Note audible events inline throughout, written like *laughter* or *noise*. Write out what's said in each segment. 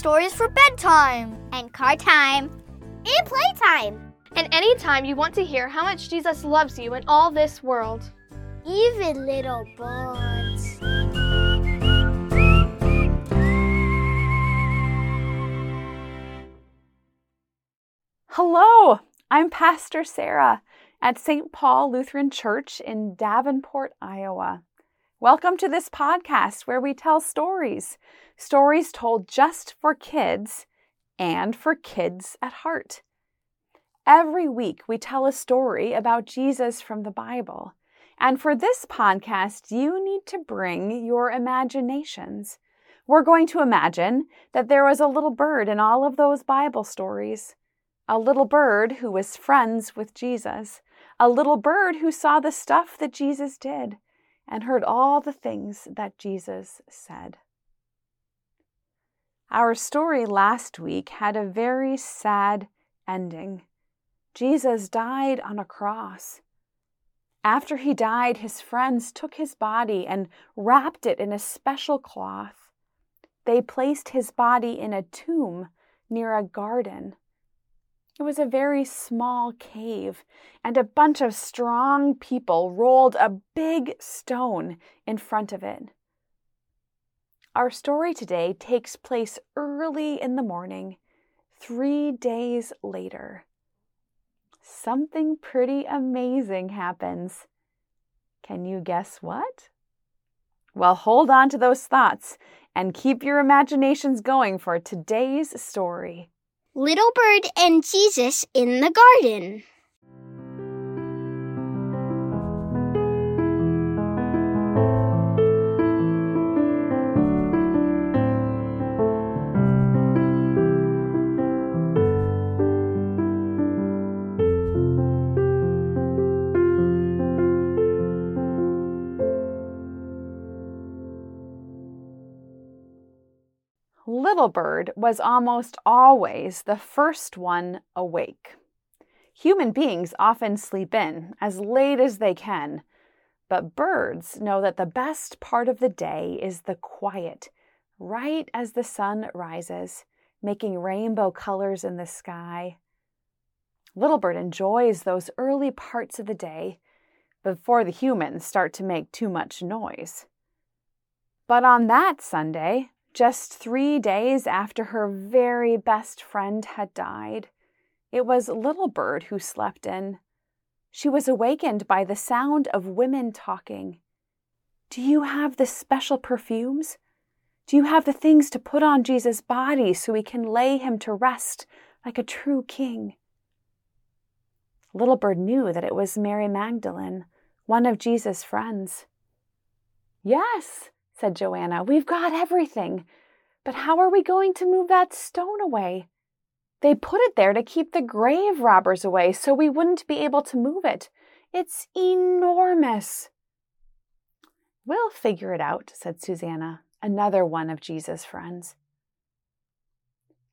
stories for bedtime, and car time, and playtime. And anytime you want to hear how much Jesus loves you in all this world. Even little birds. Hello, I'm Pastor Sarah at St. Paul Lutheran Church in Davenport, Iowa. Welcome to this podcast where we tell stories, stories told just for kids and for kids at heart. Every week we tell a story about Jesus from the Bible. And for this podcast, you need to bring your imaginations. We're going to imagine that there was a little bird in all of those Bible stories. A little bird who was friends with Jesus. A little bird who saw the stuff that Jesus did and heard all the things that Jesus said. Our story last week had a very sad ending. Jesus died on a cross. After he died, his friends took his body and wrapped it in a special cloth. They placed his body in a tomb near a garden. It was a very small cave, and a bunch of strong people rolled a big stone in front of it. Our story today takes place early in the morning, three days later. Something pretty amazing happens. Can you guess what? Well, hold on to those thoughts and keep your imaginations going for today's story. Little Bird and Jesus in the Garden. Little Bird was almost always the first one awake. Human beings often sleep in as late as they can, but birds know that the best part of the day is the quiet, right as the sun rises, making rainbow colors in the sky. Little Bird enjoys those early parts of the day before the humans start to make too much noise. But on that Sunday, just three days after her very best friend had died, it was Little Bird who slept in. She was awakened by the sound of women talking. Do you have the special perfumes? Do you have the things to put on Jesus' body so we can lay him to rest like a true king? Little Bird knew that it was Mary Magdalene, one of Jesus' friends. Yes, said Joanna. We've got everything. But how are we going to move that stone away? They put it there to keep the grave robbers away so we wouldn't be able to move it. It's enormous. We'll figure it out, said Susanna, another one of Jesus' friends.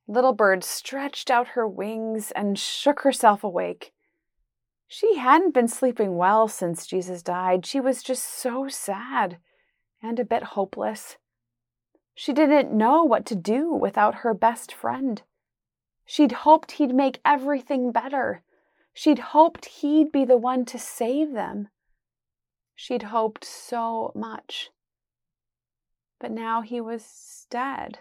Little Bird stretched out her wings and shook herself awake. She hadn't been sleeping well since Jesus died. She was just so sad and a bit hopeless. She didn't know what to do without her best friend. She'd hoped he'd make everything better. She'd hoped he'd be the one to save them. She'd hoped so much. But now he was dead.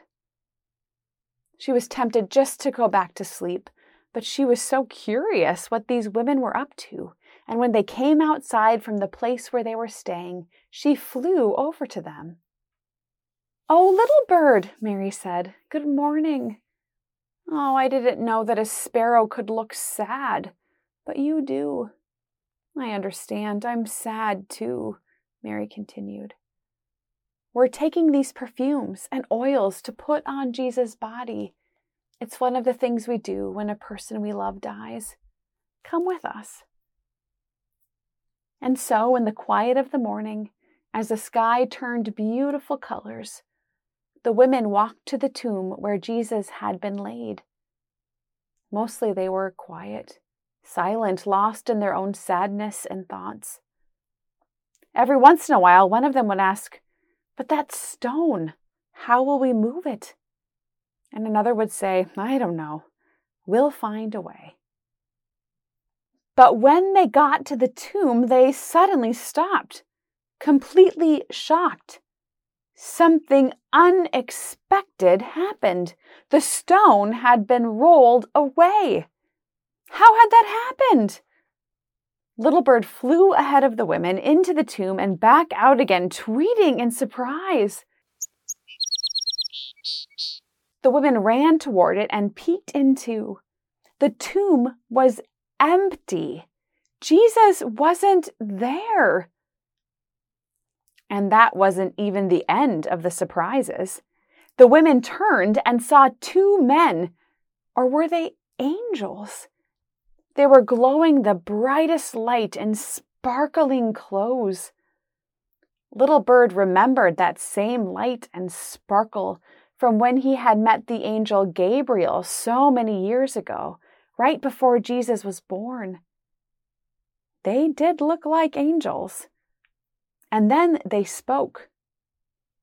She was tempted just to go back to sleep, but she was so curious what these women were up to and when they came outside from the place where they were staying, she flew over to them. Oh, little bird, Mary said, good morning. Oh, I didn't know that a sparrow could look sad, but you do. I understand. I'm sad too, Mary continued. We're taking these perfumes and oils to put on Jesus' body. It's one of the things we do when a person we love dies. Come with us. And so, in the quiet of the morning, as the sky turned beautiful colors, the women walked to the tomb where Jesus had been laid. Mostly they were quiet, silent, lost in their own sadness and thoughts. Every once in a while, one of them would ask, But that stone, how will we move it? And another would say, I don't know, we'll find a way. But when they got to the tomb, they suddenly stopped, completely shocked. Something unexpected happened. The stone had been rolled away. How had that happened? Little Bird flew ahead of the women into the tomb and back out again, tweeting in surprise. The women ran toward it and peeked into. The tomb was empty. Jesus wasn't there. And that wasn't even the end of the surprises. The women turned and saw two men, or were they angels? They were glowing the brightest light in sparkling clothes. Little Bird remembered that same light and sparkle from when he had met the angel Gabriel so many years ago, right before Jesus was born. They did look like angels. And then they spoke.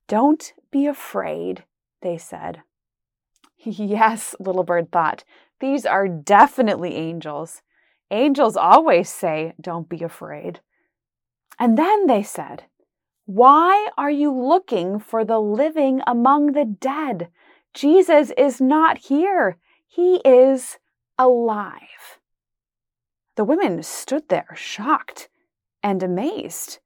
Don't be afraid, they said. *laughs* Yes, Little Bird thought, these are definitely angels. Angels always say, Don't be afraid. And then they said, Why are you looking for the living among the dead? Jesus is not here. He is alive. The women stood there, shocked and amazed.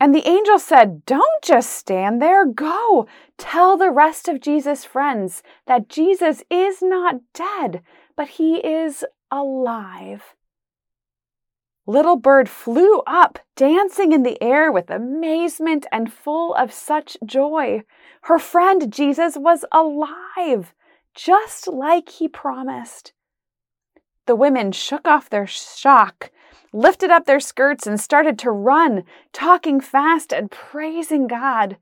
And the angel said, Don't just stand there. Go. Tell the rest of Jesus' friends that Jesus is not dead, but he is alive. Little Bird flew up, dancing in the air with amazement and full of such joy. Her friend Jesus was alive, just like he promised. The women shook off their shock lifted up their skirts and started to run, talking fast and praising God.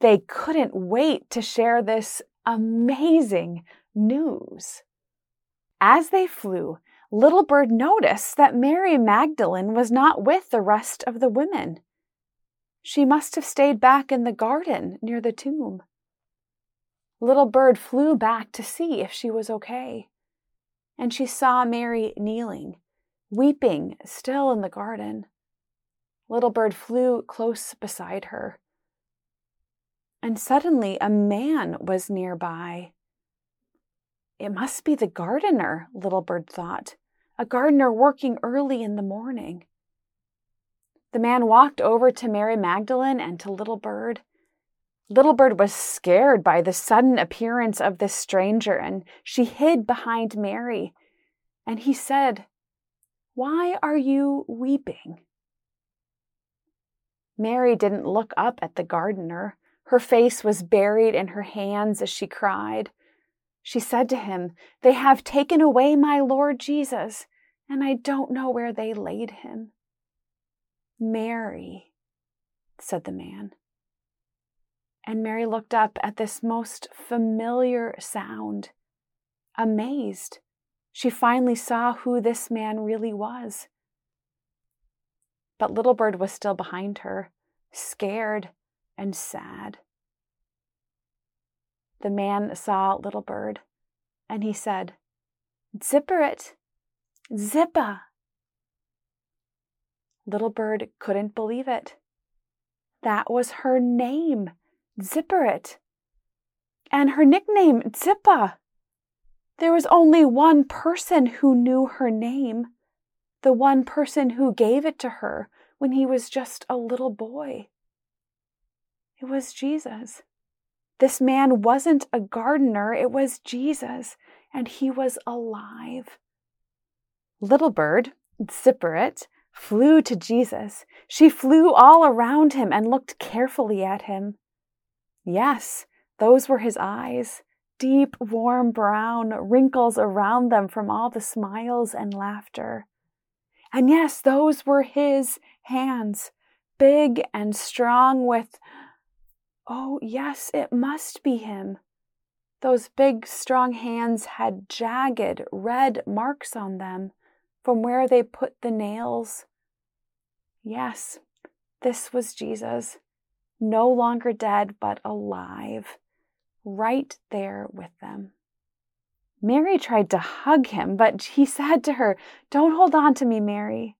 They couldn't wait to share this amazing news. As they flew, Little Bird noticed that Mary Magdalene was not with the rest of the women. She must have stayed back in the garden near the tomb. Little Bird flew back to see if she was okay, and she saw Mary kneeling weeping still in the garden. Little Bird flew close beside her. And suddenly a man was nearby. It must be the gardener, Little Bird thought, a gardener working early in the morning. The man walked over to Mary Magdalene and to Little Bird. Little Bird was scared by the sudden appearance of this stranger, and she hid behind Mary. And he said, why are you weeping? Mary didn't look up at the gardener. Her face was buried in her hands as she cried. She said to him, They have taken away my Lord Jesus, and I don't know where they laid him. Mary, said the man. And Mary looked up at this most familiar sound, amazed she finally saw who this man really was. But Little Bird was still behind her, scared and sad. The man saw Little Bird and he said, Tzipporit, Zippa. Little Bird couldn't believe it. That was her name, Tzipporit. And her nickname, Zippa. There was only one person who knew her name, the one person who gave it to her when he was just a little boy. It was Jesus. This man wasn't a gardener, it was Jesus, and he was alive. Little Bird, Tzipporit, flew to Jesus. She flew all around him and looked carefully at him. Yes, those were his eyes deep, warm brown, wrinkles around them from all the smiles and laughter. And yes, those were his hands, big and strong with, oh, yes, it must be him. Those big, strong hands had jagged, red marks on them from where they put the nails. Yes, this was Jesus, no longer dead, but alive right there with them. Mary tried to hug him, but *laughs* he said to her, Don't hold on to me, Mary.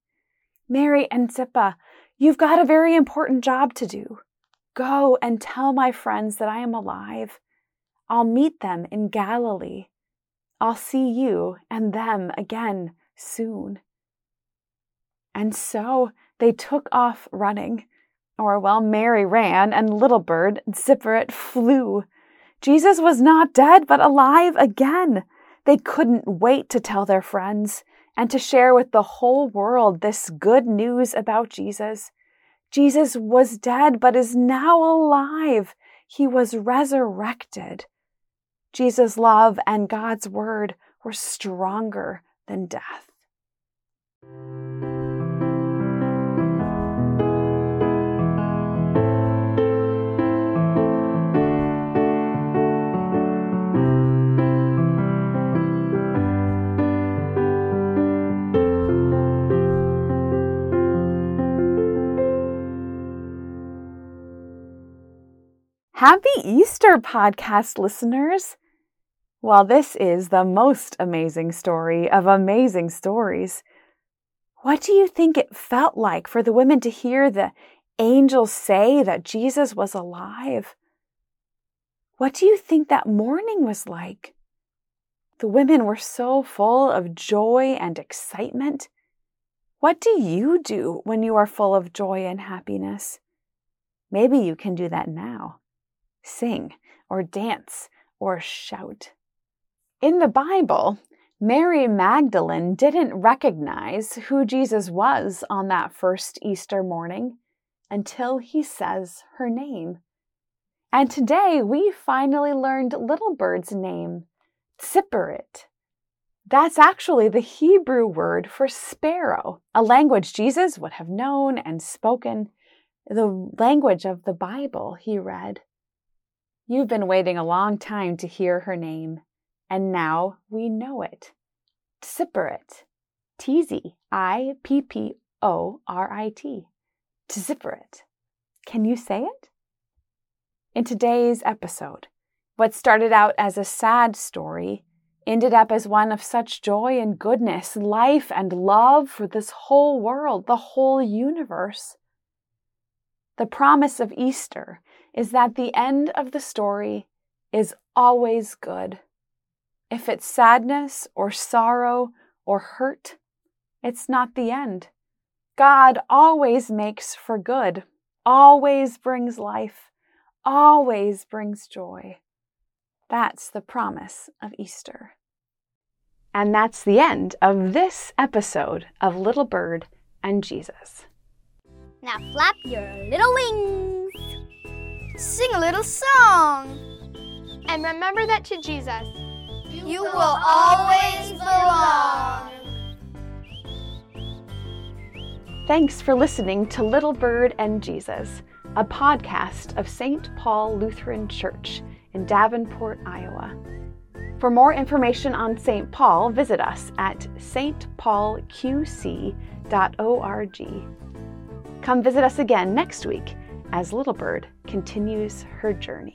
Mary and Zippa, you've got a very important job to do. Go and tell my friends that I am alive. I'll meet them in Galilee. I'll see you and them again soon. And so they took off running. Or, well, Mary ran, and Little Bird, Zipporah, flew. Jesus was not dead, but alive again. They couldn't wait to tell their friends and to share with the whole world this good news about Jesus. Jesus was dead, but is now alive. He was resurrected. Jesus' love and God's word were stronger than death. Happy Easter, podcast listeners! Well, this is the most amazing story of amazing stories. What do you think it felt like for the women to hear the angels say that Jesus was alive? What do you think that morning was like? The women were so full of joy and excitement. What do you do when you are full of joy and happiness? Maybe you can do that now sing or dance or shout. In the Bible, Mary Magdalene didn't recognize who Jesus was on that first Easter morning until he says her name. And today we finally learned Little Bird's name, Tzipporit. That's actually the Hebrew word for sparrow, a language Jesus would have known and spoken, the language of the Bible he read. You've been waiting a long time to hear her name, and now we know it. Tzipporit. T Z I P P O R I T. Tzipporit. Can you say it? In today's episode, what started out as a sad story ended up as one of such joy and goodness, life and love for this whole world, the whole universe. The promise of Easter is that the end of the story is always good. If it's sadness or sorrow or hurt, it's not the end. God always makes for good, always brings life, always brings joy. That's the promise of Easter. And that's the end of this episode of Little Bird and Jesus. Now flap your little wings sing a little song. And remember that to Jesus, you, you will always belong. Thanks for listening to Little Bird and Jesus, a podcast of St. Paul Lutheran Church in Davenport, Iowa. For more information on St. Paul, visit us at stpaulqc.org. Come visit us again next week as Little Bird continues her journey.